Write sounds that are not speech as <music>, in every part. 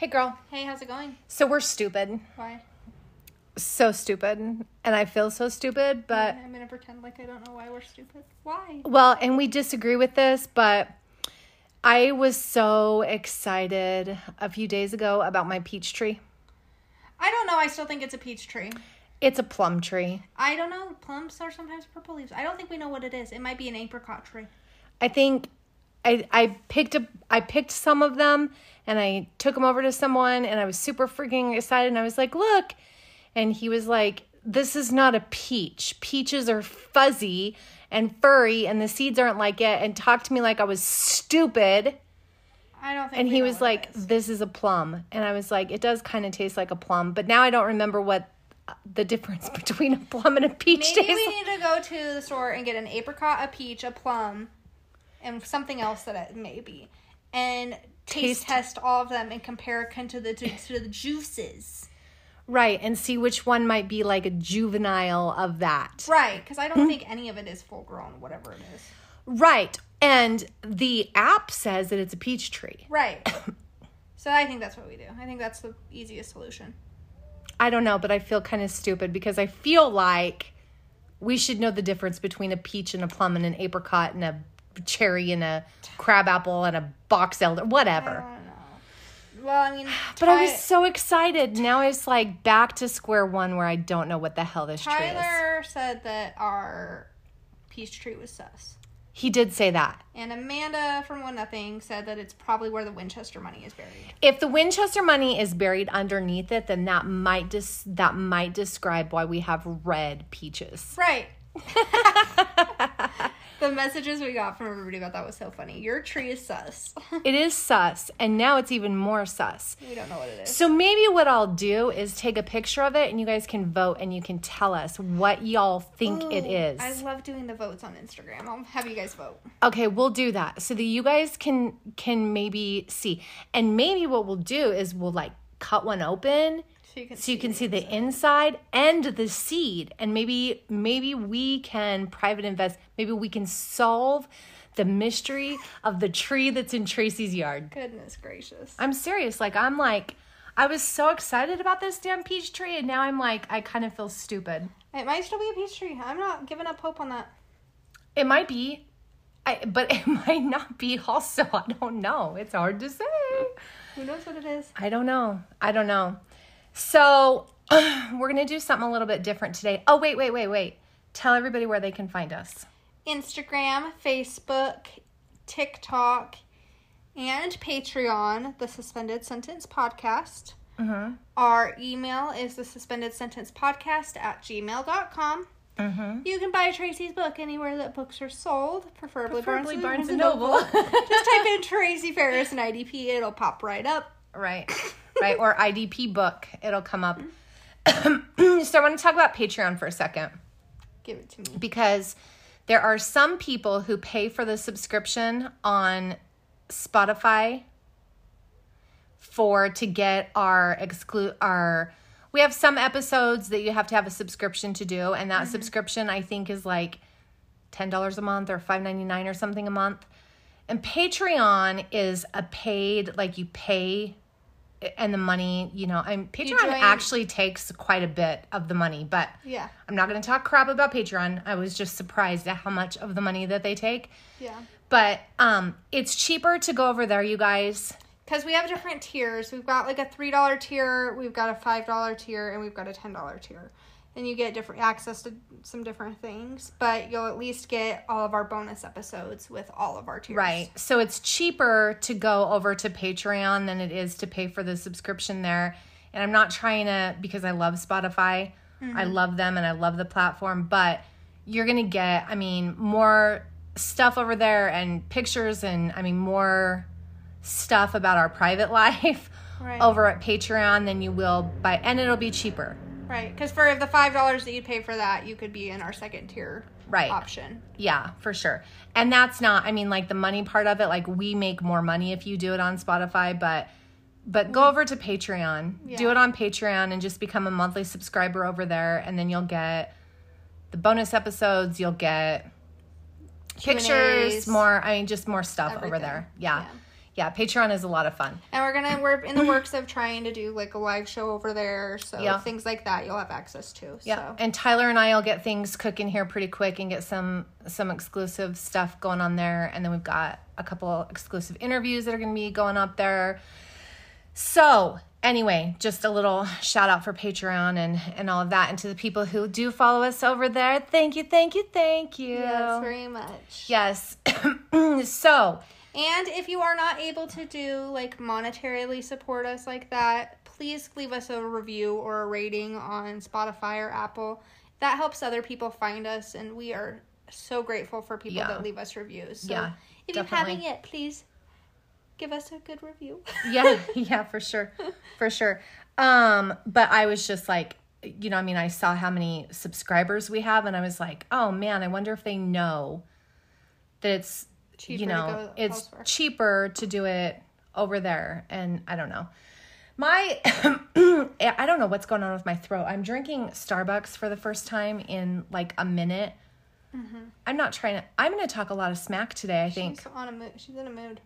Hey, girl. Hey, how's it going? So we're stupid. Why? So stupid. And I feel so stupid, but. I'm gonna pretend like I don't know why we're stupid. Why? Well, and we disagree with this, but I was so excited a few days ago about my peach tree. I don't know. I still think it's a peach tree. It's a plum tree. I don't know. Plums are sometimes purple leaves. I don't think we know what it is. It might be an apricot tree. I think I I picked up I picked some of them and I took them over to someone and I was super freaking excited and I was like, "Look." And he was like, "This is not a peach. Peaches are fuzzy and furry and the seeds aren't like it." And talked to me like I was stupid. I don't think. And he was like, is. "This is a plum." And I was like, "It does kind of taste like a plum, but now I don't remember what uh, the difference <laughs> between a plum and a peach Maybe tastes we need to go to the store and get an apricot, a peach, a plum, and something else that it may be, and taste, Taste. test all of them and compare it to the to the juices. Right, and see which one might be like a juvenile of that. Right, because I don't hmm. think any of it is full grown, whatever it is. Right. And the app says that it's a peach tree. Right. <coughs> so I think that's what we do. I think that's the easiest solution. I don't know, but I feel kind of stupid because I feel like we should know the difference between a peach and a plum and an apricot and a cherry and a crab apple and a box elder, I whatever. don't know. Well, I mean, <sighs> But I was so excited. Now it's like back to square one where I don't know what the hell this tree is. Tyler said that our peach tree was sus. He did say that. And Amanda from One Nothing said that it's probably where the Winchester money is buried. If the Winchester money is buried underneath it, then that might dis- that might describe why we have red peaches. Right. <laughs> <laughs> the messages we got from everybody about that was so funny. Your tree is sus. <laughs> It is sus, and now it's even more sus. we don't know what it is. So maybe what I'll do is take a picture of it and you guys can vote and you can tell us what y'all think it Ooh, is. I love doing the votes on Instagram. I'll have you guys vote. Okay, we'll do that so that you guys can can maybe see. And maybe what we'll do is we'll like cut one open So you can so you can see the inside and the seed and maybe maybe we can private invest maybe we can solve the mystery of the tree that's in Tracy's yard. Goodness gracious. I'm serious. Like I'm like I was so excited about this damn peach tree and now I'm like I kind of feel stupid. It might still be a peach tree. I'm not giving up hope on that. It might be I, but <laughs> it might not be also. I don't know. It's hard to say. Who knows what it is? I don't know. I don't know. So, <sighs> we're going to do something a little bit different today. Oh, wait, wait, wait, wait. Tell everybody where they can find us. Instagram, Facebook, TikTok, and Patreon, the Suspended Sentence Podcast. Mm-hmm. Our email is the suspended sentence podcast at gmail.com. Mm-hmm. You can buy Tracy's book anywhere that books are sold, preferably, Preferably Barnes, Barnes and Noble. Noble. <laughs> Just type in <laughs> Tracy Ferris and IDP, it'll pop right up. Right. Right. Or IDP book. It'll come up. <clears throat> so, I want to talk about Patreon for a second. Give it to me. because there are some people who pay for the subscription on Spotify for to get our exclude our we have some episodes that you have to have a subscription to do and that mm-hmm. subscription I think is like $10 a month or $5.99 or something a month. And Patreon is a paid like you pay and the money, you know, I'm Patreon actually takes quite a bit of the money, but Yeah. I'm not going to talk crap about Patreon. I was just surprised at how much of the money that they take. Yeah. But um it's cheaper to go over there, you guys. Because we have different tiers. We've got like a $3 tier, we've got a $5 tier, and we've got a $10 tier. And you get different access to some different things, but you'll at least get all of our bonus episodes with all of our tiers. Right. So it's cheaper to go over to Patreon than it is to pay for the subscription there. And I'm not trying to because I love Spotify. I mm-hmm. love them and I love the platform, but you're going to get I mean more stuff over there and pictures and I mean more stuff about our private <laughs> life Right. over at Patreon than you will by and it'll be cheaper. Right. Because for the $5 that you pay for that, you could be in our second tier Right. option. Yeah, for sure. And that's not I mean like the money part of it like we make more money if you do it on Spotify, but but go over to Patreon. Do it on Patreon and just become a monthly subscriber over there and then you'll get the bonus episodes, you'll get pictures, Q&As. more I mean just more stuff over there. Yeah. Yeah. Yeah, Patreon is a lot of fun. And we're gonna we're in the works of trying to do like a live show over there, so Yeah. things like that you'll have access to. Yeah, So and Tyler and I'll get things cooking here pretty quick and get some some exclusive stuff going on there, and then we've got a couple exclusive interviews that are going to be going up there. So anyway, just a little shout out for Patreon and and all of that, and to the people who do follow us over there. Thank you, thank you, thank you. yes, very much. Yes. <clears throat> so And if you are not able to do like monetarily support us like that, please leave us a review or a rating on Spotify or Apple. That helps other people find us, and we are so grateful for people Yeah. that leave us reviews. So Yeah, if you definitely. haven't yet, please give us a good review. <laughs> yeah <laughs> yeah for sure for sure um but i was just like you know i mean i saw how many subscribers we have and i was like oh man i wonder if they know that it's Cheaper you to know it's elsewhere. cheaper to do it over there and i don't know my <coughs> i don't know what's going on with my throat i'm drinking starbucks for the first time in like a minute Mm-hmm. i'm not trying to i'm going to talk a lot of smack today i think on a mood. She's in a mood.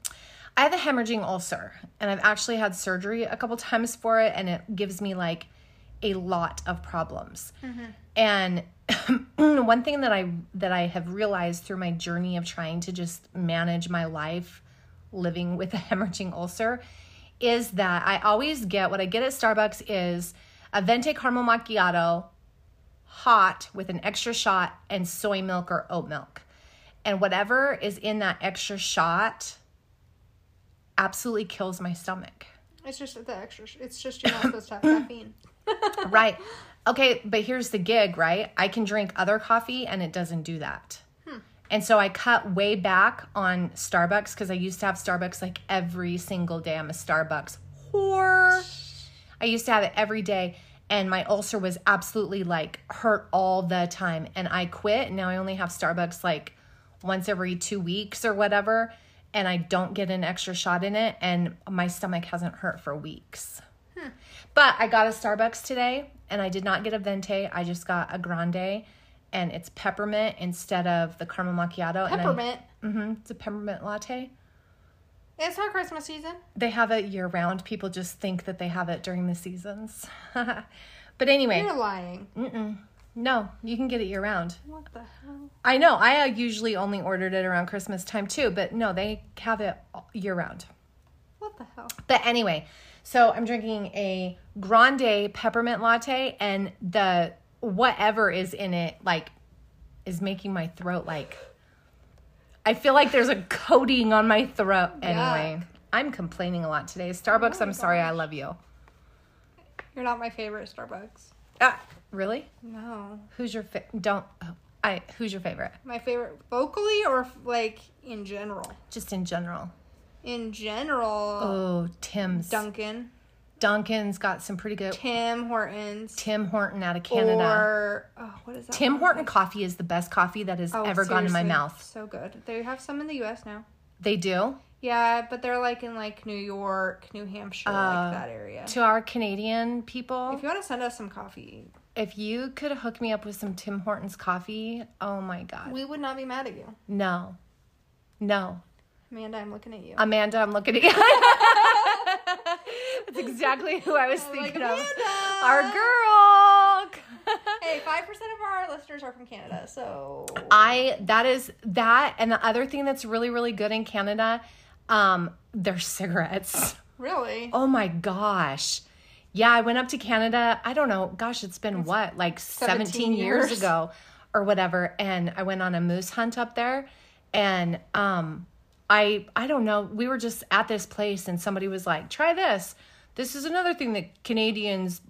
I have a hemorrhaging ulcer, and I've actually had surgery a couple times for it, and it gives me like a lot of problems. And <clears throat> one thing that I that I have realized through my journey of trying to just manage my life living with a <laughs> hemorrhaging ulcer is that I always get what I get at Starbucks is a venti caramel macchiato hot with an extra shot and soy milk or oat milk. And whatever is in that extra shot absolutely kills my stomach. It's just the extra. It's just you're not supposed to have caffeine. <laughs> Right. <laughs> Okay, but here's the gig, right? I can drink other coffee and it doesn't do that. Hmm. And so I cut way back on Starbucks because I used to have Starbucks like every single day. I'm a Starbucks whore. I used to have it every day and my ulcer was absolutely like hurt all the time. And I quit. Now I only have Starbucks like once every two weeks or whatever. And I don't get an extra shot in it. And my stomach hasn't hurt for weeks. But I got a Starbucks today and I did not get a venti. I just got a grande and it's peppermint instead of the caramel macchiato. Peppermint. And I, hmm it's a peppermint latte. It's not Christmas season. They have it year round. People just think that they have it during the seasons. <laughs> but anyway, You're lying. no, you can get it year round. What the hell? I know. I uh, usually only ordered it around Christmas time too, but no, they have it year round. What the hell? But anyway, so I'm drinking a grande peppermint latte, and the whatever is in it, like, is making my throat like. I feel like there's a coating on my throat. Anyway, I'm complaining a lot today. Starbucks, I'm sorry, I love you. You're not my favorite Starbucks. Ah, really? No. Who's your fa- don't? oh, I who's your favorite? My favorite vocally or like in general? Just in general. In general, Oh, Tim's. Dunkin', Dunkin's got some pretty good. Tim Hortons, Tim Horton out of Canada. or oh, what is that? Tim? Horton coffee is the best coffee that has Oh, ever gone in my mouth. So good. They have some in the U.S. now. They do. Yeah, but they're like in like New York, New Hampshire, Uh, like that area. To our Canadian people, If you want to send us some coffee, if you could hook me up with some Tim Hortons coffee, oh my god. we would not be mad at you. No. No. Amanda, I'm looking at you. Amanda, I'm looking at you. That's exactly who I was I'm <laughs> like, thinking of. Amanda! Our girl. Hey, five percent of our listeners are from Canada, so I that is that and the other thing that's really really good in Canada um their cigarettes. really, Oh my gosh. Yeah, I went up to Canada. I don't know. Gosh, it's been what? Like 17, 17 years. years. ago or whatever and I went on a moose hunt up there and um I I don't know. We were just at this place and somebody was like, "Try this. This is another thing that Canadians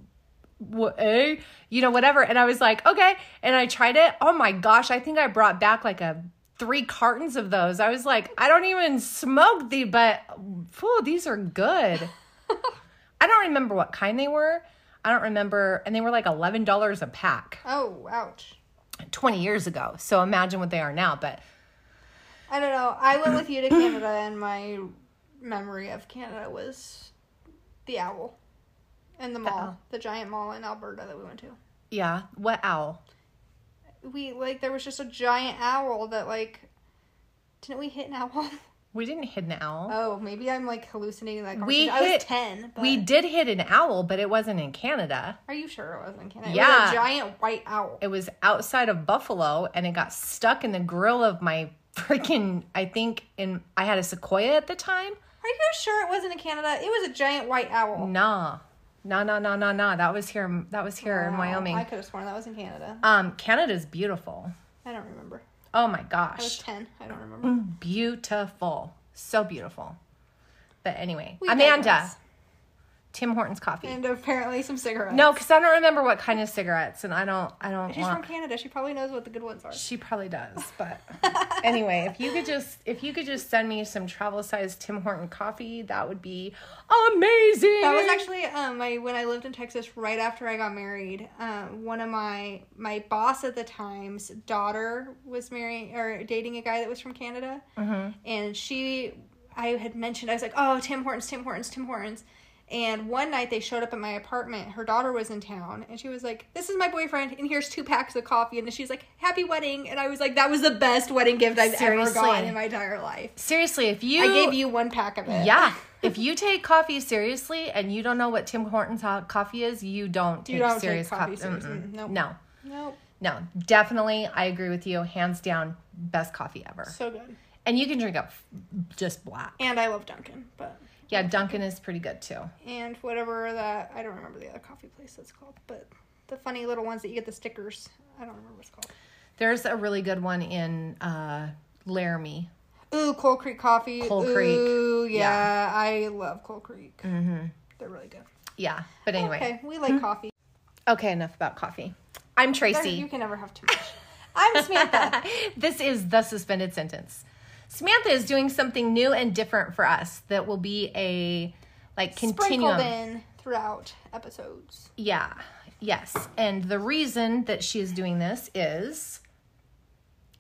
eh? you know whatever. And i was like okay. And i tried it. Oh my gosh i think i brought back like a three cartons of those. I was like i don't even smoke the but phew, these are good. <laughs> I don't remember what kind they were. I don't remember. And they were like $11 a pack. Oh ouch. 20 years ago. So imagine what they are now. But I don't know. I went with you to Canada, and my memory of Canada was the owl and the mall, the giant mall in Alberta that we went to. yeah what owl We like there was just a giant owl that like didn't we hit an owl? <laughs> We didn't hit an owl. Oh, maybe I'm like hallucinating that. We conversation. I hit- was ten. But we did hit an owl, but it wasn't in Canada. Are you sure it wasn't Canada? It Yeah. was a giant white owl. It was outside of Buffalo and it got stuck in the grill of my freaking I think in I had a sequoia at the time. Are you sure it wasn't in Canada? It was a giant white owl. Nah. Nah, nah, nah, nah, no. That was here that was here in Wyoming. I could have sworn that was in Canada. Um Canada's beautiful. I don't remember. Oh my gosh. I was ten. I don't remember. Beautiful. So beautiful. But anyway, We Amanda. Tim Hortons coffee. And apparently some cigarettes. no, because I don't remember what kind of cigarettes, and I don't, I don't She's want. from Canada. She probably knows what the good ones are. She probably does, <laughs> but anyway, if you could just if you could just send me some travel size Tim Horton coffee, that would be amazing. That was actually um my when I lived in Texas right after I got married. Um, one of my my boss at the time's daughter was marrying or dating a guy that was from Canada, Mm-hmm. and she I had mentioned I was like, oh Tim Hortons, Tim Hortons, Tim Hortons. And one night they showed up at my apartment. Her daughter was in town, and she was like, "This is my boyfriend, and here's two packs of coffee." And she's like, "Happy wedding!" And I was like, "That was the best wedding gift I've Seriously. ever gotten in my entire life." seriously if you I gave you one pack of it. yeah. <laughs> If you take coffee seriously and you don't know what Tim Hortons coffee is, you don't take You don't take serious coffee coffee. seriously. Mm-mm. Nope. No, Nope. no, definitely. I agree with you. Hands down, best coffee ever. So good. And you can drink it f- just black. And I love Dunkin', but Yeah, Dunkin' is pretty good too. and whatever that I don't remember the other coffee place that's called, but the funny little ones that you get the stickers. I don't remember what it's called. There's a really good one in uh, Laramie. Ooh, Coal Creek coffee. Coal Creek. Ooh, yeah, I love Coal Creek. Mm-hmm. They're really good. Yeah, but anyway. Okay, we like coffee. Okay, enough about coffee. I'm There- Tracy. You can never have too much. I'm Samantha. <laughs> this is the suspended sentence. Samantha is doing something new and different for us that will be a like continuum. Sprinkled in throughout episodes. Yeah. Yes. And the reason that she is doing this is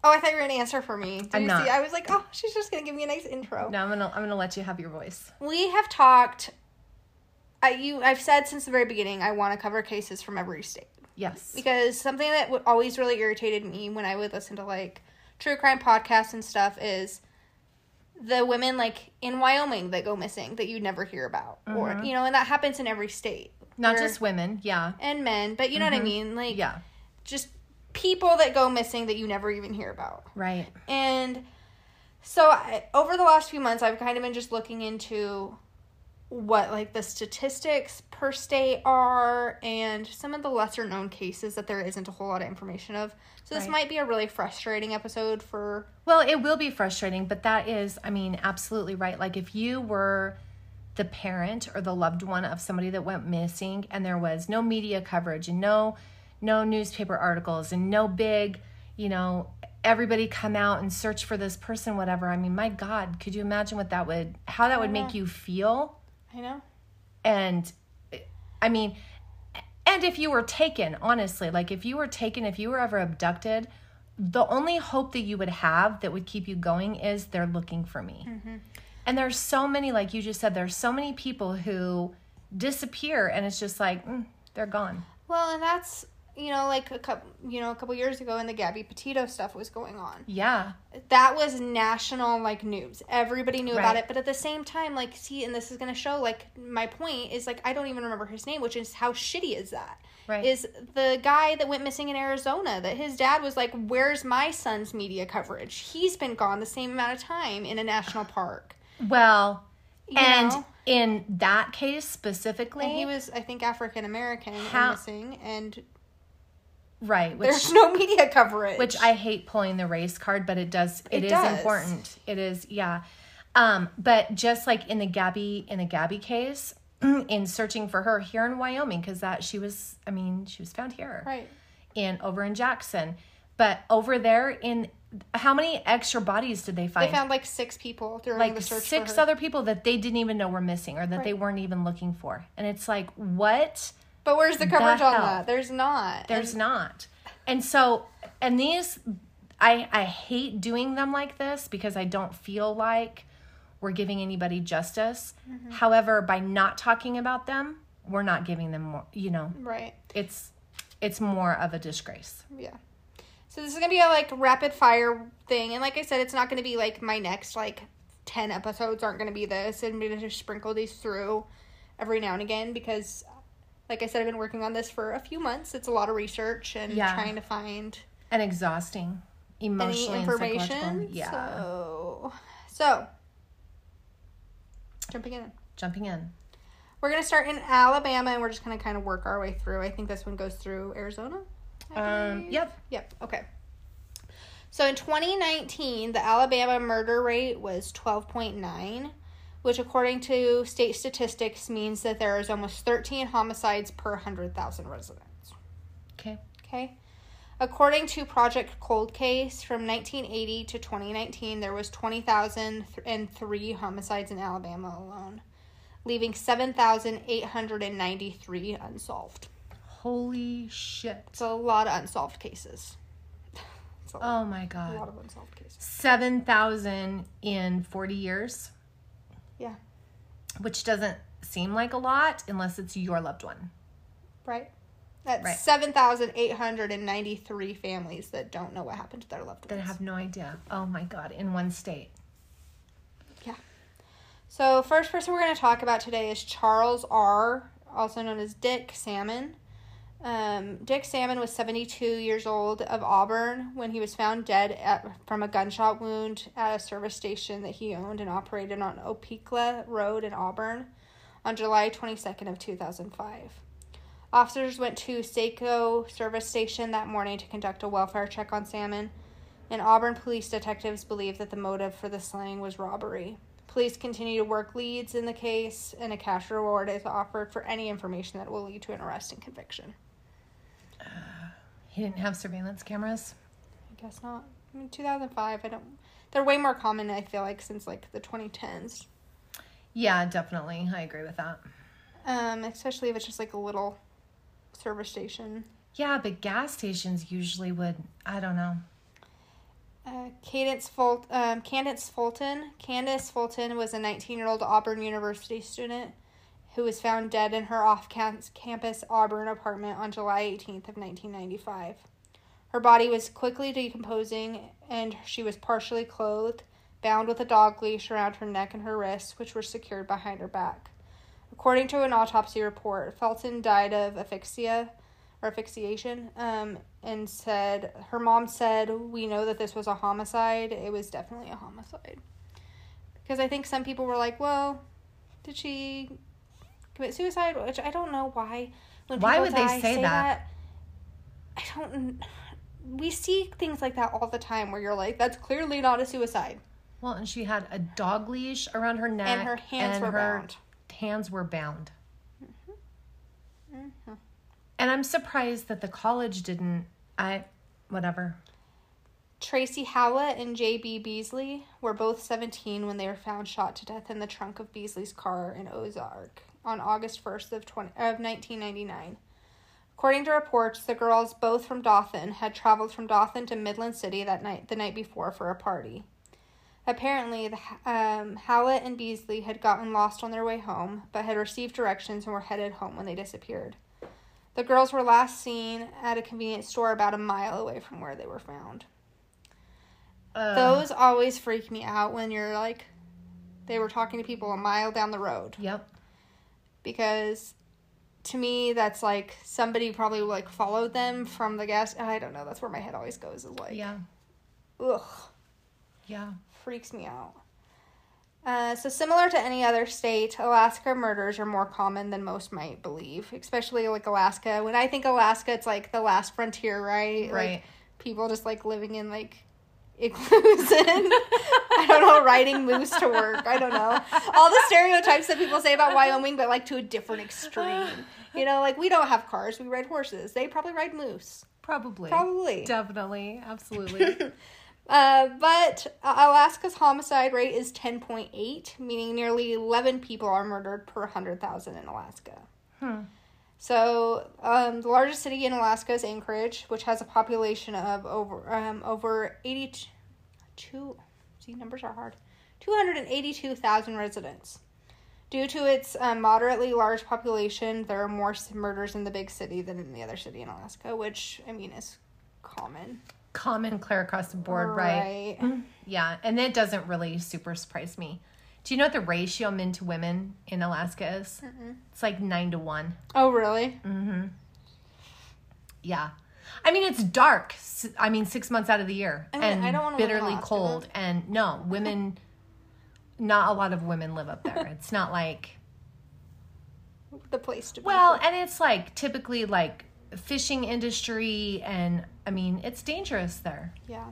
Oh, I thought you were gonna answer for me. Did I'm you not. see? I was like, oh, she's just gonna give me a nice intro. no, I'm gonna I'm gonna let you have your voice. We have talked. I you I've said since the very beginning I want to cover cases from every state Yes. because something that would always really irritated me when I would listen to like true crime podcasts and stuff is the women like in Wyoming that go missing that you never hear about or mm-hmm. you know and that happens in every state Not just women. Yeah. and men but you know what I mm-hmm. mean like Yeah. just people that go missing that you never even hear about Right. and so I, over the last few months, I've kind of been just looking into what like the statistics per state are and some of the lesser known cases that there isn't a whole lot of information of. So this Right. might be a really frustrating episode for Well, it will be frustrating, but that is, I mean, absolutely right. Like if you were the parent or the loved one of somebody that went missing and there was no media coverage and no no newspaper articles and no big, you know, everybody come out and search for this person whatever. I mean, my god, could you imagine what that would how that would make you feel? I know. and i mean and if you were taken honestly like if you were taken if you were ever abducted the only hope that you would have that would keep you going is they're looking for me. And there's so many like you just said there's so many people who disappear and it's just like mm, they're gone. Well, and that's you know like a couple you know a couple years ago when the Gabby Petito stuff was going on. yeah that was national like news. Everybody knew about it, but at the same time, like, see, and this is gonna show like my point is like I don't even remember his name, which is how shitty is that? Right. Is the guy that went missing in Arizona that his dad was like, "Where's my son's media coverage? He's been gone the same amount of time in a national park." well You and know? in that case specifically And he was, I think, African American and missing, and right which there's no media coverage. which I hate pulling the race card, but it does it It is does. important. It is yeah. Um, but just like in the Gabby in the Gabby case, <clears throat> in searching for her here in Wyoming, because that she was I mean, she was found here right. in over in Jackson. But over there in how many extra bodies did they find? They found like six people during like the search six other people that they didn't even know were missing or that they weren't even looking for. And it's like, what? But where's the coverage on that? There's not. There's And- not. And so, and these, I I hate doing them like this because I don't feel like we're giving anybody justice. Mm-hmm. However, by not talking about them, we're not giving them more. You know, right. it's it's more of a disgrace. Yeah. So this is gonna be a like rapid fire thing, and like I said, it's not gonna be like my next like 10 episodes aren't going to be this and maybe just sprinkle these through every now and again because like I said I've been working on this for a few months. It's a lot of research and Yeah. trying to find And exhausting. Emotionally any information. Yeah. So, so jumping in. Jumping in. We're gonna start in Alabama, and we're just gonna kind of work our way through. I think this one goes through Arizona. Um, yep. Yep. Okay. So in 2019, the Alabama murder rate was 12.9, which, according to state statistics, means that there is almost 13 homicides per 100,000 residents. Okay. Okay. According to Project Cold Case, from 1980 to 2019, there was 20,003 homicides in Alabama alone, leaving 7,893 unsolved. Holy shit. It's a lot of unsolved cases. <laughs> Oh my god. a lot of unsolved cases. 7,000 in 40 years, Yeah. which doesn't seem like a lot unless it's your loved one. Right? That's Right. 7,893 families that don't know what happened to their loved That ones. have no idea. Oh my god, in one state. Yeah. So, first person we're going to talk about today is Charles R., also known as Dick Salmon. Um, Dick Salmon was 72 years old of Auburn when he was found dead at, from a gunshot wound at a service station that he owned and operated on Opelika Road in Auburn on July 22nd of 2005. Officers went to Seiko service station that morning to conduct a welfare check on Salmon, and Auburn police detectives believe that the motive for the slaying was robbery. Police continue to work leads in the case, and a cash reward is offered for any information that will lead to an arrest and conviction. He didn't have surveillance cameras. I guess not. I mean, 2005, I don't. They're way more common, I feel like, since like the 2010s. Yeah, definitely. I agree with that. Um, especially if it's just like a little service station. Yeah, but gas stations usually would, I don't know. Uh, Cadence Fult- um, Candace Fulton. Candace Fulton was a 19-year-old Auburn University student who was found dead in her off-campus Auburn apartment on July 18th of 1995. Her body was quickly decomposing, and she was partially clothed, bound with a dog leash around her neck and her wrists, which were secured behind her back. According to an autopsy report, Felton died of asphyxia or asphyxiation, um, and said her mom said, "We know that this was a homicide. It was definitely a homicide." Because I think some people were like, "Well, did she commit suicide?" Which I don't know why. When Why would they die, say that? I don't. We see things like that all the time, where you're like, "That's clearly not a suicide," Well, and she had a dog leash around her neck. and her hands and were her bound. Hands were bound. Mm-hmm. And I'm surprised that the college didn't. I, whatever. Tracie Hawlett and J.B. Beasley were both 17 when they were found shot to death in the trunk of Beasley's car in Ozark on August 1st of, 20, of 1999. According to reports, the girls, both from Dothan, had traveled from Dothan to Midland City that night the night before for a party. Apparently, the um, Hawlett and Beasley had gotten lost on their way home, but had received directions and were headed home when they disappeared. The girls were last seen at a convenience store about a mile away from where they were found. Uh, Those always freak me out when you're like, they were talking to people a mile down the road Yep. Because to me that's like somebody probably like followed them from the gas. I don't know. That's where my head always goes. Is like, Yeah. ugh, Yeah. freaks me out. Uh, so similar to any other state, Alaska murders are more common than most might believe, especially like Alaska. When I think Alaska, it's like the last frontier, right? Right. Like, people just like living in like igloos <laughs> and I don't know, riding moose to work. I don't know. All the stereotypes that people say about Wyoming, but like to a different extreme. You know, like we don't have cars, we ride horses. They probably ride moose. Probably. Probably. Definitely. Absolutely. <laughs> Uh, but uh, Alaska's homicide rate is 10.8, meaning nearly 11 people are murdered per 100,000 in Alaska. Hmm. So, um, the largest city in Alaska is Anchorage, which has a population of over um, over 82. See, numbers are hard. 282,000 residents. Due to its um, moderately large population, there are more murders in the big city than in the other city in Alaska, which I mean is common. Common clear across the board, right? Right. Yeah, and it doesn't really super surprise me. Do you know what the ratio men to women in Alaska is? It's like nine to one. Oh, really? Mm-hmm. Yeah. I mean, it's dark. I mean, six months out of the year, I mean, and I don't bitterly cold. And no, <laughs> women. not a lot of women live up there. It's not like The place to be. well, and it's like typically like fishing industry, and I mean, it's dangerous there. yeah.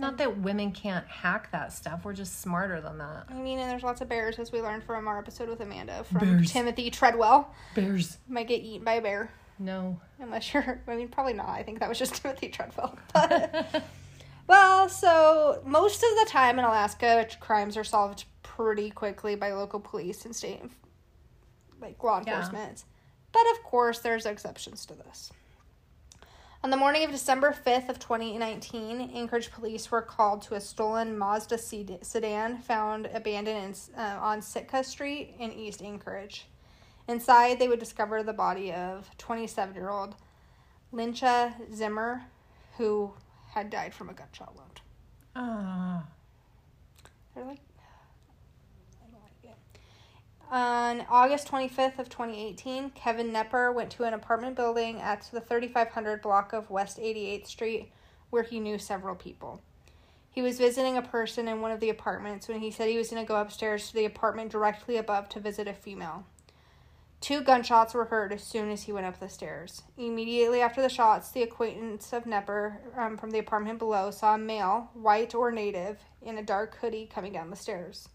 Not that women can't hack that stuff. We're just smarter than that. I mean, and there's lots of bears, as we learned from our episode with Amanda from Bears. Timothy Treadwell. Bears. Might get eaten by a bear. No. Unless you're, <laughs> I mean, probably not. I think that was just <laughs> Timothy Treadwell. But, <laughs> well, so most of the time in Alaska, crimes are solved pretty quickly by local police and state, like law Yeah. enforcement. But of course, there's exceptions to this. On the morning of December 5th of 2019, Anchorage police were called to a stolen Mazda sedan found abandoned in, uh, on Sitka Street in East Anchorage. Inside, they would discover the body of 27 year old Lyncha Zimmer, who had died from a gunshot wound. Ah. They're like, I don't like it. On August 25th of 2018, Kevin Nepper went to an apartment building at the 3500 block of West 88th Street where he knew several people. He was visiting a person in one of the apartments when he said he was going to go upstairs to the apartment directly above to visit a female. Two gunshots were heard as soon as he went up the stairs. Immediately after the shots, the acquaintance of Nepper um, from the apartment below saw a male, white or native, in a dark hoodie coming down the stairs.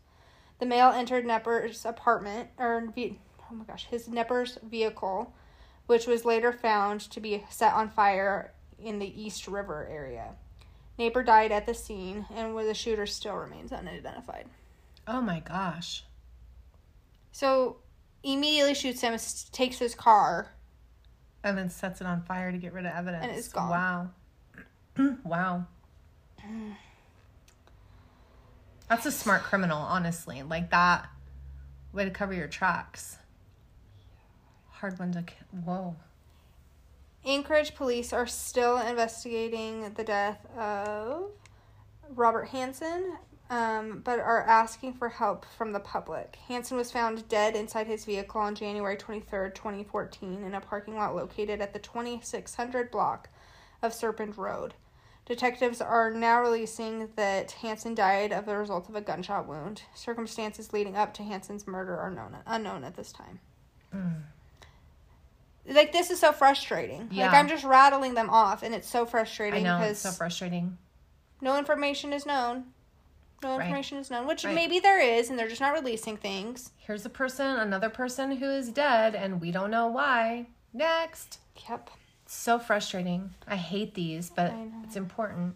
The male entered Nepper's apartment, or oh my gosh, his Nepper's vehicle, which was later found to be set on fire in the East River area. Naper died at the scene, and where the shooter still remains unidentified. Oh my gosh. So, immediately shoots him, takes his car, And then sets it on fire to get rid of evidence. And it's gone. Wow. <clears throat> wow. That's a smart criminal, honestly. Like that way to cover your tracks. Hard one to. Whoa. Anchorage police are still investigating the death of Robert Hansen, um, but are asking for help from the public. Hansen was found dead inside his vehicle on January 23rd, 2014, in a parking lot located at the 2600 block of Spenard Road. Detectives are now releasing that Hansen died of the result of a gunshot wound. Circumstances leading up to Hansen's murder are known, unknown at this time. Hmm. Like this is so frustrating. Yeah. Like I'm just rattling them off, and it's so I frustrating know. because It's so frustrating. no information is known. No Right. information is known, which Right. maybe there is, and they're just not releasing things. Here's a person, another person who is dead, and we don't know why. Next. Yep. So frustrating. I hate these, but it's important.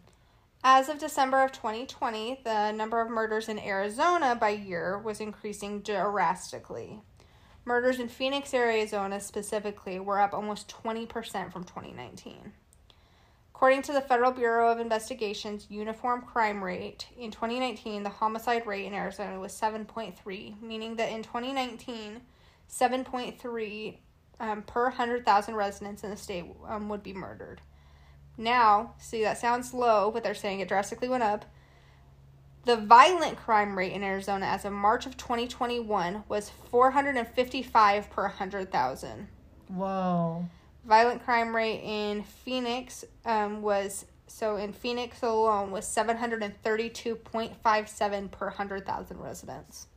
As of December of 2020, the number of murders in Arizona by year was increasing drastically. Murders in Phoenix, Arizona specifically were up almost 20% from 2019. According to the Federal Bureau of Investigation's uniform crime rate, in 2019, the homicide rate in Arizona was 7.3, meaning that in 2019, 7.3 um, per 100,000 residents in the state um, would be murdered. Now, see, that sounds low, but they're saying it drastically went up. The violent crime rate in Arizona as of March of 2021 was 455 per 100,000. Whoa. Violent crime rate in Phoenix um, was, so in Phoenix alone, was 732.57 per 100,000 residents.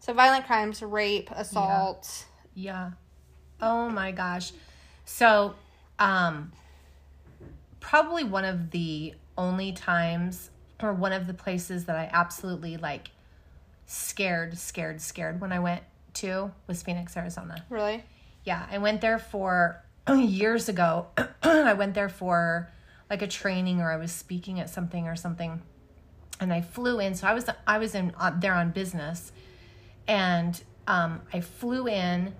So violent crimes, rape, assault. Yeah. Oh my gosh. So, um probably one of the only times or one of the places that I absolutely like scared, scared, scared when I went to was Phoenix, Arizona. Really? Yeah, I went there for <clears throat> years ago. <clears throat> I went there for like a training or I was speaking at something or something. And I flew in. So I was I was in uh, there on business. And um I flew in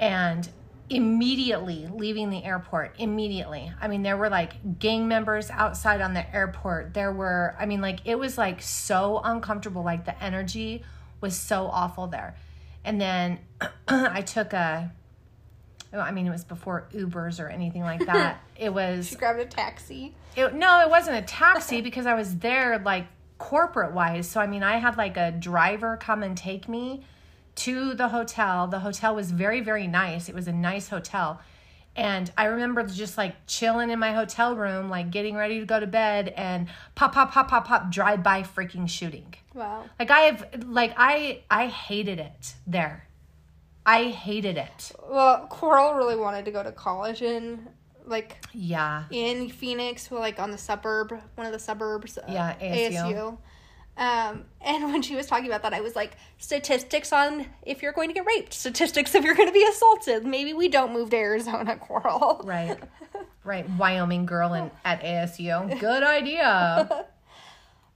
and immediately leaving the airport immediately i mean there were like gang members outside on the airport there were i mean like it was like so uncomfortable like the energy was so awful there and then <clears throat> i took a I mean, it was before Ubers or anything like <laughs> that. It was She grabbed a taxi. it, no, it wasn't a taxi <laughs> because I was there like corporate wise. So I mean, I had like a driver come and take me to the hotel. The hotel was very very nice. It was a nice hotel. And I remember just like chilling in my hotel room, like getting ready to go to bed, and pop, pop, pop, pop, pop, drive by freaking shooting. Wow. Like I have, like I, I hated it there. I hated it. Well, Coral really wanted to go to college in like Yeah. in Phoenix, like on the suburb, one of the suburbs. of Yeah, ASU. ASU. Um, and when she was talking about that, I was like, statistics on if you're going to get raped, statistics if you're going to be assaulted. Maybe we don't move to Arizona, <laughs> Coral. Right. Right. Wyoming girl in, <laughs> at ASU. Good idea. <laughs>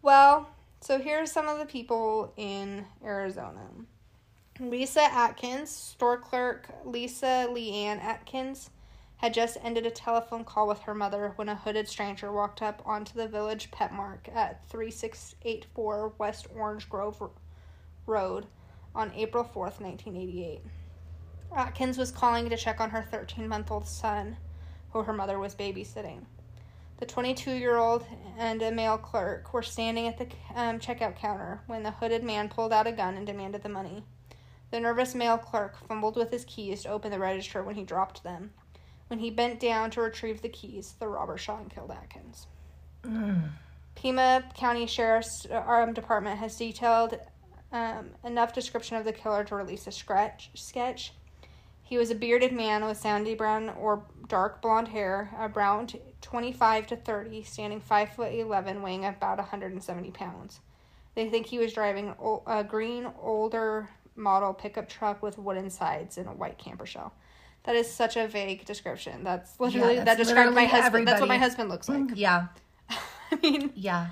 Well, so here's some of the people in Arizona. Lisa Atkins, store clerk Lisa Leanne Atkins, had just ended a telephone call with her mother when a hooded stranger walked up onto the village Pet Mart at 3684 West Orange Grove Road on April 4th, 1988. Atkins was calling to check on her 13 month old son, who her mother was babysitting. The 22 year old and a male clerk were standing at the um, checkout counter when the hooded man pulled out a gun and demanded the money. The nervous male clerk fumbled with his keys to open the register when he dropped them. When he bent down to retrieve the keys, the robber shot and killed Atkins. Pima County Sheriff's um, Department has detailed um, enough description of the killer to release a scratch sketch. He was a bearded man with sandy brown or dark blonde hair, around 25 to 30, standing 5 foot 11, weighing about 170 pounds. They think he was driving a green, older model pickup truck with wooden sides and a white camper shell. That is such a vague description. That's literally that's that described my husband. That's what my husband looks like. Yeah. <laughs> I mean, Yeah.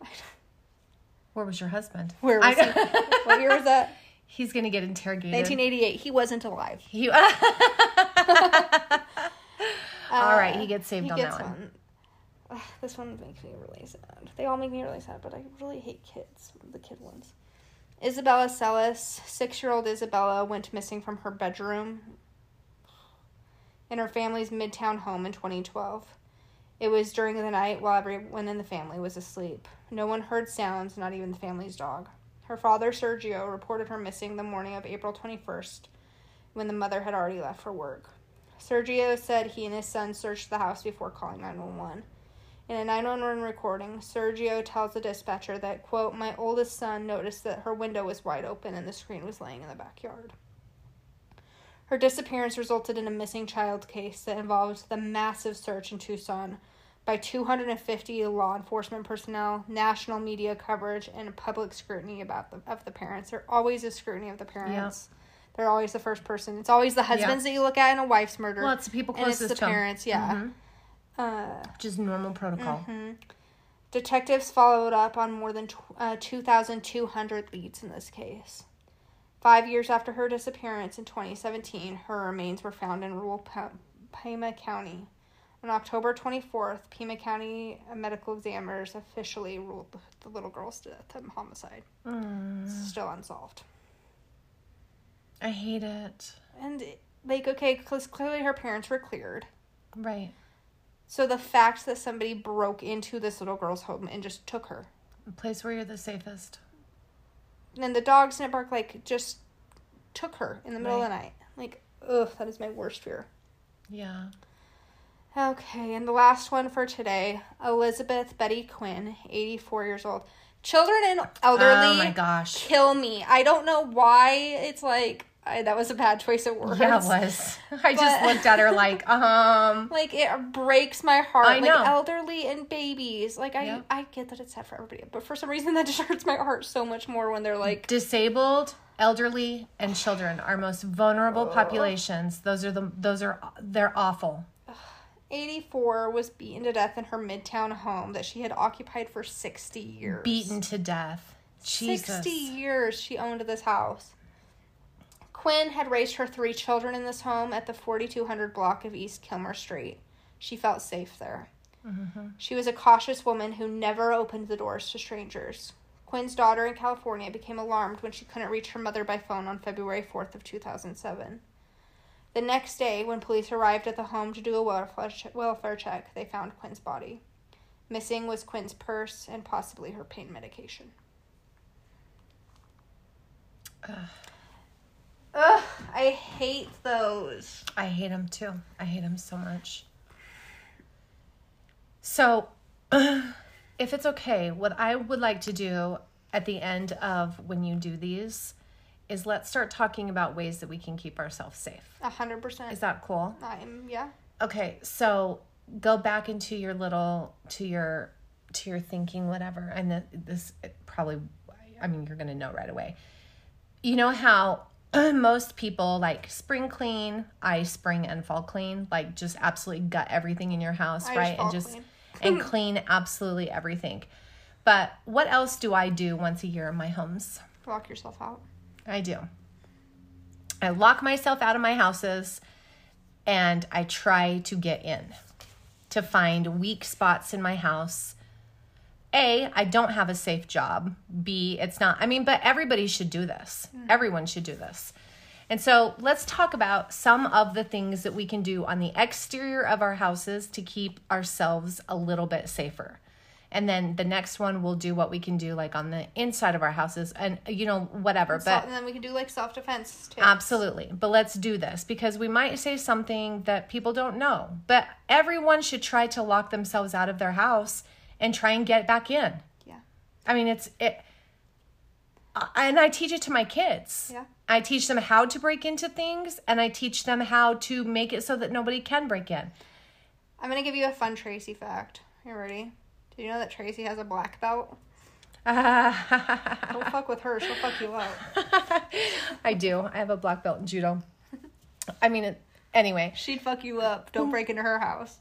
<laughs> Where was your husband? where was I- he? <laughs> what year was that? He's gonna get interrogated. 1988. He wasn't alive. He, All right, uh, he gets saved He on gets that one. one. This one makes me really sad. They all make me really sad, but I really hate kids, the kid ones. Isabella Celis, six year old Isabella, went missing from her bedroom in her family's midtown home in 2012. It was during the night while everyone in the family was asleep. No one heard sounds, not even the family's dog. Her father, Sergio, reported her missing the morning of April 21st when the mother had already left for work. Sergio said he and his son searched the house before calling 911. In a 911 recording, Sergio tells the dispatcher that, quote, my oldest son noticed that her window was wide open and the screen was laying in the backyard. Her disappearance resulted in a missing child case that involved the massive search in Tucson by 250 law enforcement personnel, national media coverage, and public scrutiny about the, of the parents. There always is scrutiny of the parents. They're always the first person. It's always the husbands that you look at in a wife's murder. Well, it's the people and it's closest the to parents, yeah. Mhm. Uh, Just normal protocol. Mm-hmm. Detectives followed up on more than tw- uh, 2,200 leads in this case. Five years after her disappearance in 2017, her remains were found in rural Pima County. On October 24th, Pima County medical examiners officially ruled the, little girl's death a homicide. Mm, still unsolved. I hate it. And, like, okay, because clearly her parents were cleared. Right. So the fact that somebody broke into this little girl's home and just took her A place where you're the safest. And then the dogs didn't bark, like, just took her in the middle of the night. Like, ugh, that is my worst fear. Yeah. Okay, and the last one for today Elizabeth Betty Quinn, 84 years old. Children and elderly Oh my gosh. kill me. I don't know why it's like, I, that was a bad choice of words. Yeah, it was. <laughs> I just looked at her like, <laughs> um, Like it breaks my heart. I know. Like elderly and babies. Like I. I get that it's sad for everybody, but for some reason that just <laughs> hurts my heart so much more when they're like, disabled, elderly, and children are most vulnerable populations. Those are the those are they're awful. 84 was beaten to death in her midtown home that she had occupied for 60 years. Beaten to death. Jesus. 60 years she owned this house. Quinn had raised her three children in this home at the 4200 block of East Kilmer Street. She felt safe there. Mm-hmm. She was a cautious woman who never opened the doors to strangers. Quinn's daughter in California became alarmed when she couldn't reach her mother by phone on February 4th of 2007. The next day, when police arrived at the home to do a welfare, welfare check, they found Quinn's body. Missing was Quinn's purse and possibly her pain medication. Ugh, I hate those. I hate them too. I hate them so much. So, <clears throat> if it's okay, what I would like to do at the end of when you do these is let's start talking about ways that we can keep ourselves safe. A hundred percent. Is that cool? I'm yeah. Okay, so go back into your little to your to your thinking whatever and the, this it probably I mean you're going to know right away. You know how <clears throat> most people like spring clean, I spring and fall clean, like just absolutely gut everything in your house, I right? and just clean. <laughs> and clean absolutely everything. But what else do I do once a year in my homes? Lock yourself out. I do. I lock myself out of my houses and I try to get in to find weak spots in my house. A, I don't have a safe job. B, it's not, I mean, but everybody should do this. Mm-hmm. Everyone should do this. And so let's talk about some of the things that we can do on the exterior of our houses to keep ourselves a little bit safer. And then the next one we'll do what we can do like on the inside of our houses and you know whatever. So, But and then we can do like self defense too. Absolutely. But let's do this because we might say something that people don't know. But everyone should try to lock themselves out of their house and try and get back in. Yeah. I mean, it's it and I teach it to my kids. Yeah. I teach them how to break into things and I teach them how to make it so that nobody can break in. I'm gonna give you a fun Tracy fact. You ready? Did you know that Tracy has a black belt? <laughs> Don't fuck with her. She'll fuck you up. <laughs> I do. I have a black belt in judo. I mean, it, anyway, She'd fuck you up. Don't break into her house.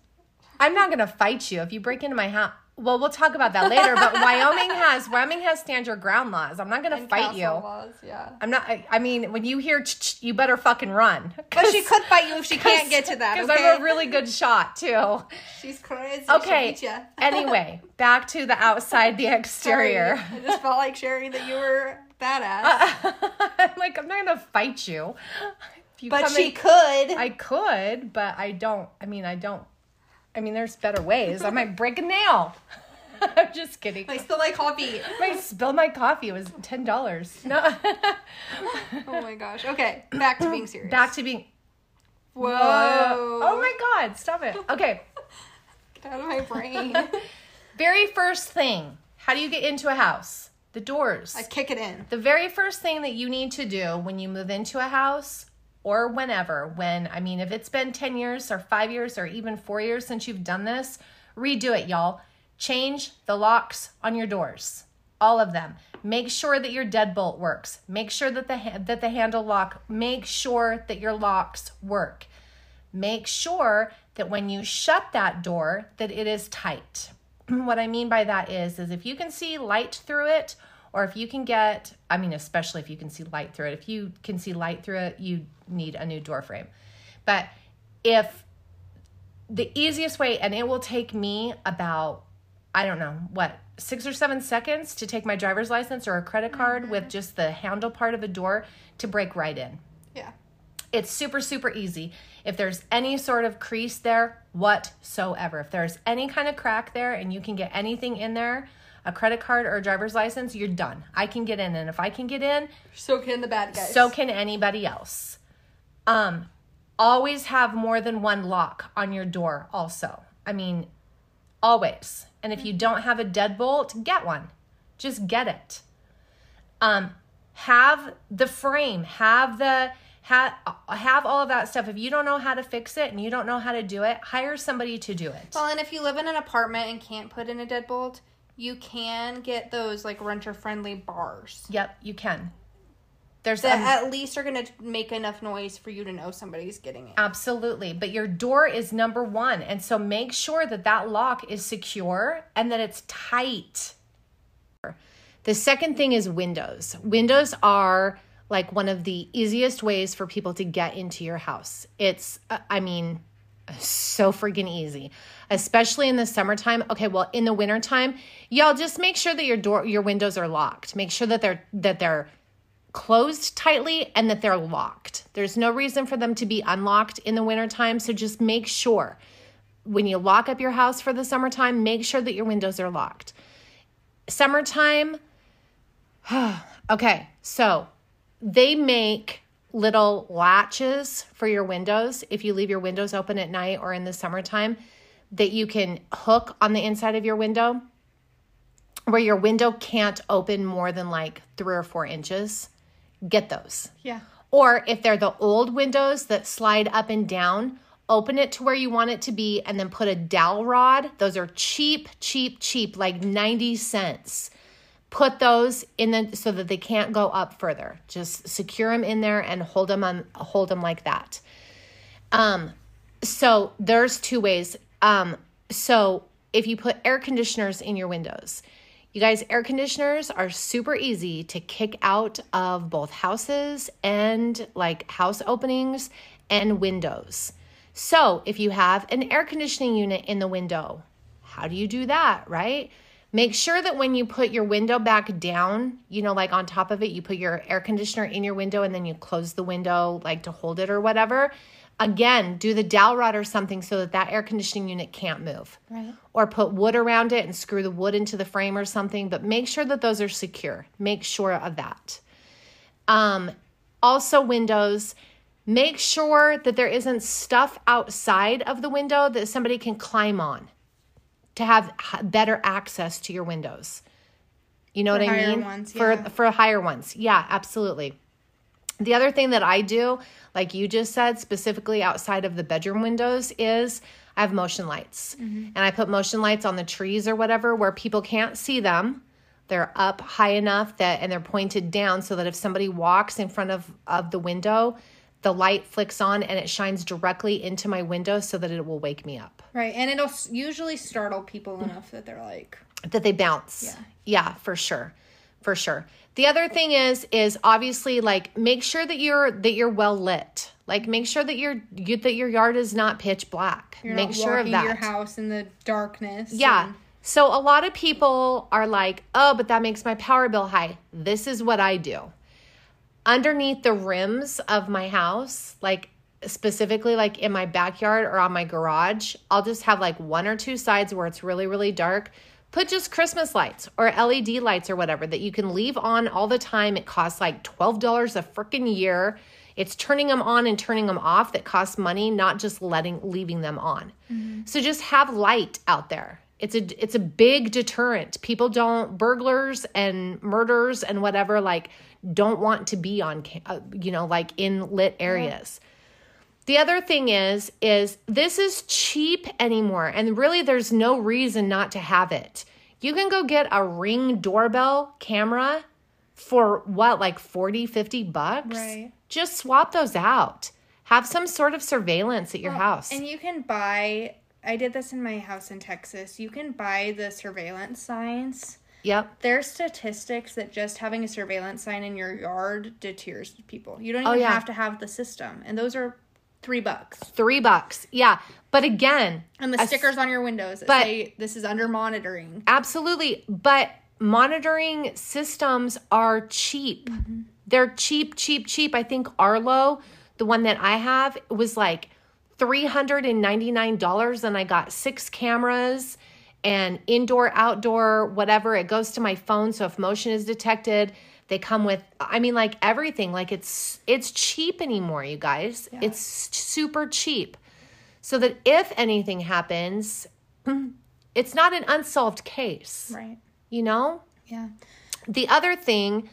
I'm not gonna fight you if you break into my house. Well, we'll talk about that later. But <laughs> Wyoming has Wyoming has stand your ground laws. I'm not gonna fight you. Laws, yeah. I'm not. I, I mean, when you hear, you better fucking run. But she could fight you if she can't <laughs> get to that. because Okay. I'm a really good shot too. She's crazy. Okay. Beat <laughs> anyway, back to the outside, the Sorry. exterior. I just felt like sharing that you were badass. I'm like, I'm not gonna fight you. You but she in- could. I could, but I don't. I mean, I don't. I mean, there's better ways. I might break a nail. <laughs> I'm just kidding. I still like coffee. I might spill my coffee. It was ten dollars. No. <laughs> Oh my gosh. Okay, back to being serious. Back to being. Whoa. Oh my God! Stop it. Okay. <laughs> Get out of my brain. Very first thing. How do you get into a house? The doors. I kick it in. The very first thing that you need to do when you move into a house or whenever, when, I mean, if it's been 10 years or five years or even four years since you've done this, redo it, y'all. Change the locks on your doors, all of them. Make sure that your deadbolt works. Make sure that the ha- that the handle lock. Make sure that your locks work. Make sure that when you shut that door, that it is tight. <clears throat> what I mean by that is, is if you can see light through it, or if you can get, I mean, especially if you can see light through it. If you can see light through it, you need a new door frame. But if the easiest way, and it will take me about, I don't know, what, six or seven seconds to take my driver's license or a credit card with mm-hmm. just the handle part of a door to break right in. Yeah. It's super, super easy. If there's any sort of crease there, whatsoever, if there's any kind of crack there and you can get anything in there, a credit card or a driver's license, you're done. I can get in. And if I can get in, So can the bad guys. so can anybody else. Um, always have more than one lock on your door, also. I mean, always. And if you don't have a deadbolt, get one. Just get it. Um, have the frame, have the have have all of that stuff. If you don't know how to fix it and you don't know how to do it, hire somebody to do it. Well, and if you live in an apartment and can't put in a deadbolt, you can get those like renter friendly bars Yep, you can. There's that um, at least are gonna make enough noise for you to know somebody's getting it. Absolutely. But your door is number one. And so make sure that that lock is secure and that it's tight. The second thing is windows. Windows are like one of the easiest ways for people to get into your house. It's, uh, I mean, so freaking easy, especially in the summertime. Okay, well, in the wintertime, y'all just make sure that your door, your windows are locked. Make sure that they're, that they're, closed tightly and that they're locked. There's no reason for them to be unlocked in the wintertime, so just make sure. when you lock up your house for the summertime, make sure that your windows are locked. Summertime, <sighs> okay, so they make little latches for your windows if you leave your windows open at night or in the summertime that you can hook on the inside of your window where your window can't open more than like three or four inches. Get those. Yeah. Or if they're the old windows that slide up and down, open it to where you want it to be and then put a dowel rod. Those are cheap, cheap, cheap, like 90 cents. Put those in the so that they can't go up further. Just secure them in there and hold them on hold them like that. Um so there's two ways. Um so if you put air conditioners in your windows, you guys, air conditioners are super easy to kick out of both houses and like house openings and windows. So, if you have an air conditioning unit in the window, how do you do that, right? Make sure that when you put your window back down, you know, like on top of it, you put your air conditioner in your window and then you close the window, like to hold it or whatever. Again, do the dowel rod or something so that that air conditioning unit can't move. Right. Or put wood around it and screw the wood into the frame or something, but make sure that those are secure. Make sure of that. Um, also, windows, make sure that there isn't stuff outside of the window that somebody can climb on to have better access to your windows. You know For what I mean? ones, for yeah. for higher ones. Yeah, absolutely. The other thing that I do, like you just said, specifically outside of the bedroom windows, is I have motion lights. Mm-hmm. And I put motion lights on the trees or whatever where people can't see them. They're up high enough that and they're pointed down so that if somebody walks in front of, of the window, the light flicks on and it shines directly into my window so that it will wake me up. Right. And it'll usually startle people enough that they're like, that they bounce. Yeah. Yeah, for sure. For sure. The other thing is is obviously like make sure that you're that you're well lit. Like make sure that your you, that your yard is not pitch black. you're make sure of walking that. your house in the darkness. Yeah. and- So a lot of people are like, "Oh, but that makes my power bill high." This is what I do. Underneath the rims of my house, like specifically like in my backyard or on my garage, I'll just have like one or two sides where it's really really dark. Put just Christmas lights or LED lights or whatever that you can leave on all the time. It costs like $12 a freaking year. It's turning them on and turning them off that costs money, not just letting leaving them on. Mm-hmm. So just have light out there. It's a it's a big deterrent. People don't burglars and murders and whatever like don't want to be on uh, you know like in lit areas. The other thing is is this is cheap anymore and really there's no reason not to have it. You can go get a ring doorbell camera for what like 40 50 bucks. Right. Just swap those out. Have some sort of surveillance at your house. And you can buy, I did this in my house in Texas. You can buy the surveillance signs. Yep. There's statistics that just having a surveillance sign in your yard deters people. You don't Oh, even yeah. have to have the system. And those are three bucks. 3 bucks. Yeah. But again, And the s- stickers on your windows that but- say this is under monitoring. Absolutely. But monitoring systems are cheap. Mm-hmm. They're cheap, cheap, cheap. I think Arlo, the one that I have, was like $399 and I got six cameras and indoor, outdoor, whatever. It goes to my phone. So if motion is detected, they come with I mean like everything. Like it's it's cheap anymore, you guys. It's super cheap. So that if anything happens, <clears throat> it's not an unsolved case, Right. you know? Yeah. The other thing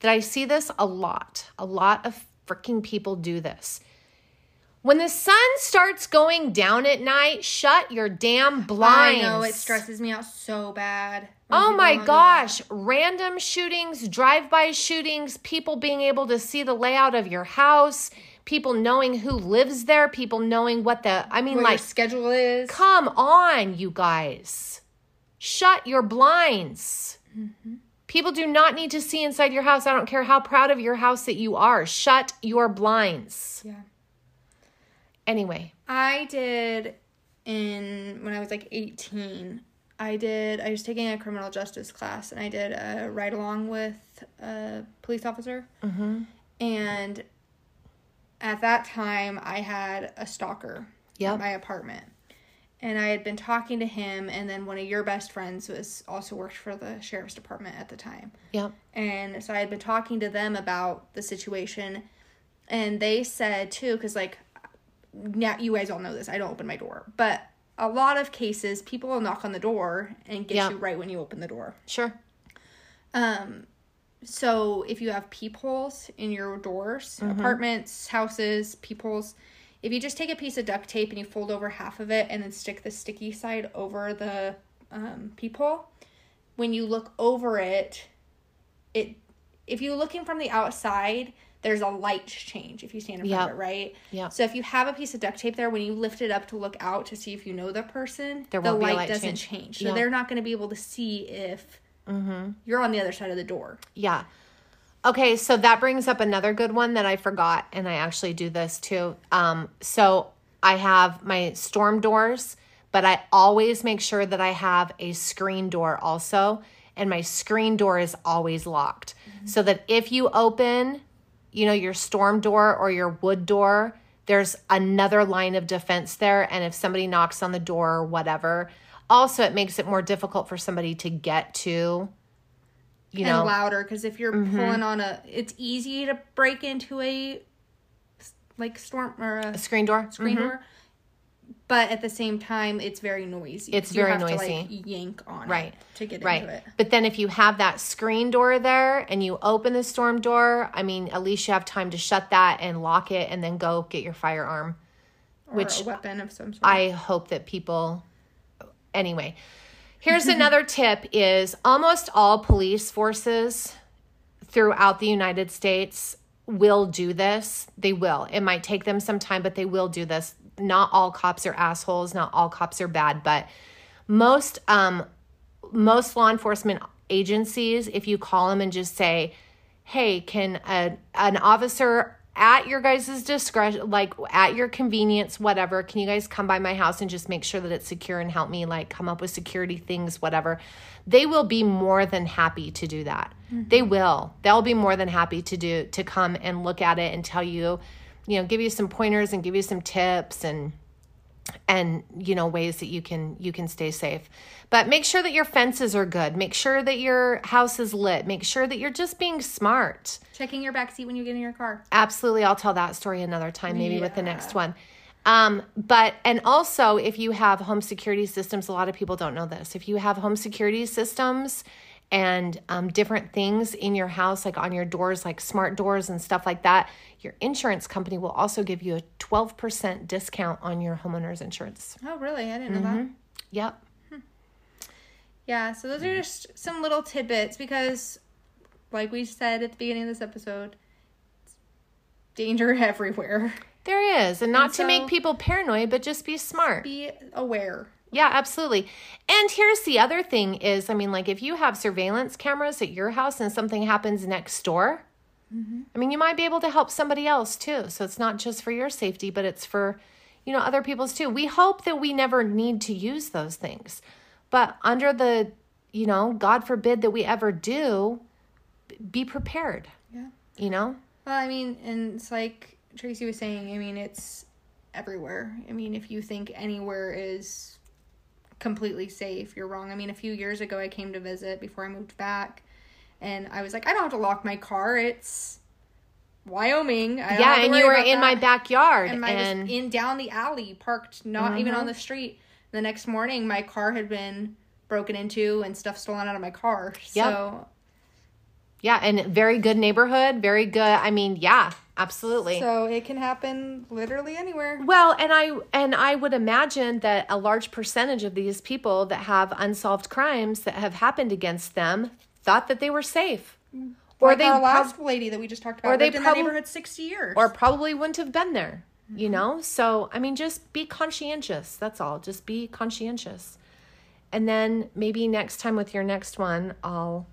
that I see this a lot, a lot of freaking people do this. When the sun starts going down at night, shut your damn blinds. I know it stresses me out so bad. Oh my gosh, random shootings, drive-by shootings, people being able to see the layout of your house, people knowing who lives there, people knowing what the I mean. What like schedule is. Come on, you guys. Shut your blinds. Mm-hmm. People do not need to see inside your house. I don't care how proud of your house that you are. Shut your blinds. Yeah. Anyway, I did in when I was like 18. I did I was taking a criminal justice class and I did a ride along with a police officer. Mm-hmm. And at that time I had a stalker Yep. at my apartment. and I had been talking to him, and then one of your best friends was also worked for the sheriff's department at the time. Yep. And so I had been talking to them about the situation, and they said too, because like, now you guys all know this. I don't open my door, but a lot of cases, people will knock on the door and get Yeah. you right when you open the door. Sure. Um, so if you have peepholes in your doors, apartments, houses, peepholes, if you just take a piece of duct tape and you fold over half of it and then stick the sticky side over the um, peephole, when you look over it, it if you're looking from the outside, there's a light change if you stand in front Yep. of it, right? Yep. So if you have a piece of duct tape there, when you lift it up to look out to see if you know the person, There the won't be a light, light doesn't change. change. So Yeah. they're not going to be able to see if you're on the other side of the door. Yeah. Okay, so that brings up another good one that I forgot, and I actually do this too. Um, so I have my storm doors, but I always make sure that I have a screen door also, and my screen door is always locked. So that if you open, you know, your storm door or your wood door, there's another line of defense there, and if somebody knocks on the door or whatever, also it makes it more difficult for somebody to get to. You know, louder because if you're Mm-hmm. pulling on a, it's easy to break into a like storm or a a screen door. screen door, but at the same time, it's very noisy. It's You very have To, noisy. like, yank on Right. it to get Right. into it. But then if you have that screen door there and you open the storm door, I mean, at least you have time to shut that and lock it and then go get your firearm. Or Which weapon of some sort. I hope that people anyway. Here's another <laughs> tip is almost all police forces throughout the United States will do this. They will. It might take them some time, but they will do this. Not all cops are assholes, not all cops are bad, but most um most law enforcement agencies if you call them and just say, "Hey, can a, an officer at your guys' discretion, like at your convenience, whatever, can you guys come by my house and just make sure that it's secure and help me like come up with security things, whatever?" They will be more than happy to do that. They will. They'll be more than happy to do to come and look at it and tell you, you know, give you some pointers and give you some tips and and you know ways that you can you can stay safe. But make sure that your fences are good. Make sure that your house is lit. Make sure that you're just being smart. Checking your back seat when you get in your car. absolutely. I'll tell that story another time maybe with the next one. Um, but and also if you have home security systems a lot of people don't know this. If you have home security systems and um, different things in your house like on your doors like smart doors and stuff like that your insurance company will also give you a 12% discount on your homeowner's insurance Oh, really? I didn't know that. yep Yeah, so those are just some little tidbits because, like we said at the beginning of this episode, danger <laughs> everywhere. There is. And not And to make people paranoid, but just be smart. Be aware. Yeah, absolutely. And here's the other thing is, I mean, like if you have surveillance cameras at your house and something happens next door, I mean, you might be able to help somebody else too. So it's not just for your safety, but it's for, you know, other people's too. We hope that we never need to use those things. But under the, you know, God forbid that we ever do, be prepared. Yeah. You know? Well, I mean, and it's like Tracy was saying, I mean, it's everywhere. I mean, if you think anywhere is completely safe, you're wrong. I mean, a few years ago, I came to visit before I moved back, and I was like, I don't have to lock my car. It's Wyoming. I Yeah, and you were in my backyard and I and was in down the alley, parked not even on mm-hmm. the street. The next morning, my car had been broken into and stuff stolen out of my car. So, Yeah, and very good neighborhood, very good. I mean, yeah, absolutely. so it can happen literally anywhere. well, and I and I would imagine that a large percentage of these people that have unsolved crimes that have happened against them thought that they were safe. Or like they our prob- lady that we just talked about or they lived in prob- that neighborhood sixty years. or probably wouldn't have been there, you mm-hmm. know? So, I mean, just be conscientious. That's all. Just be conscientious. And then maybe next time with your next one, I'll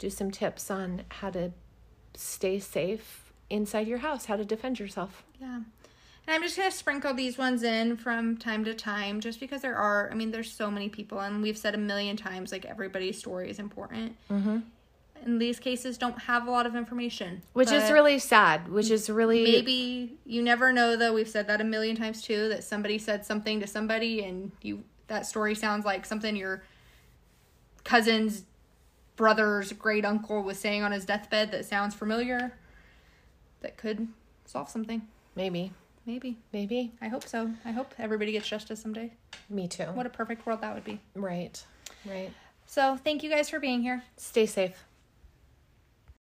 do some tips on how to stay safe inside your house, how to defend yourself. yeah, and I'm just gonna sprinkle these ones in from time to time, just because there are. I mean, there's so many people, and we've said a million times like everybody's story is important. Mm-hmm. in these cases don't have a lot of information. which is really sad. Which is really maybe you never know though. We've said that a million times too that somebody said something to somebody and you that story sounds like something your cousin's brother's great uncle was saying on his deathbed that sounds familiar that could solve something. maybe, Maybe. maybe I hope so. I hope everybody gets justice someday. me too. What a perfect world that would be. Right, right. So, thank you guys for being here. Stay safe.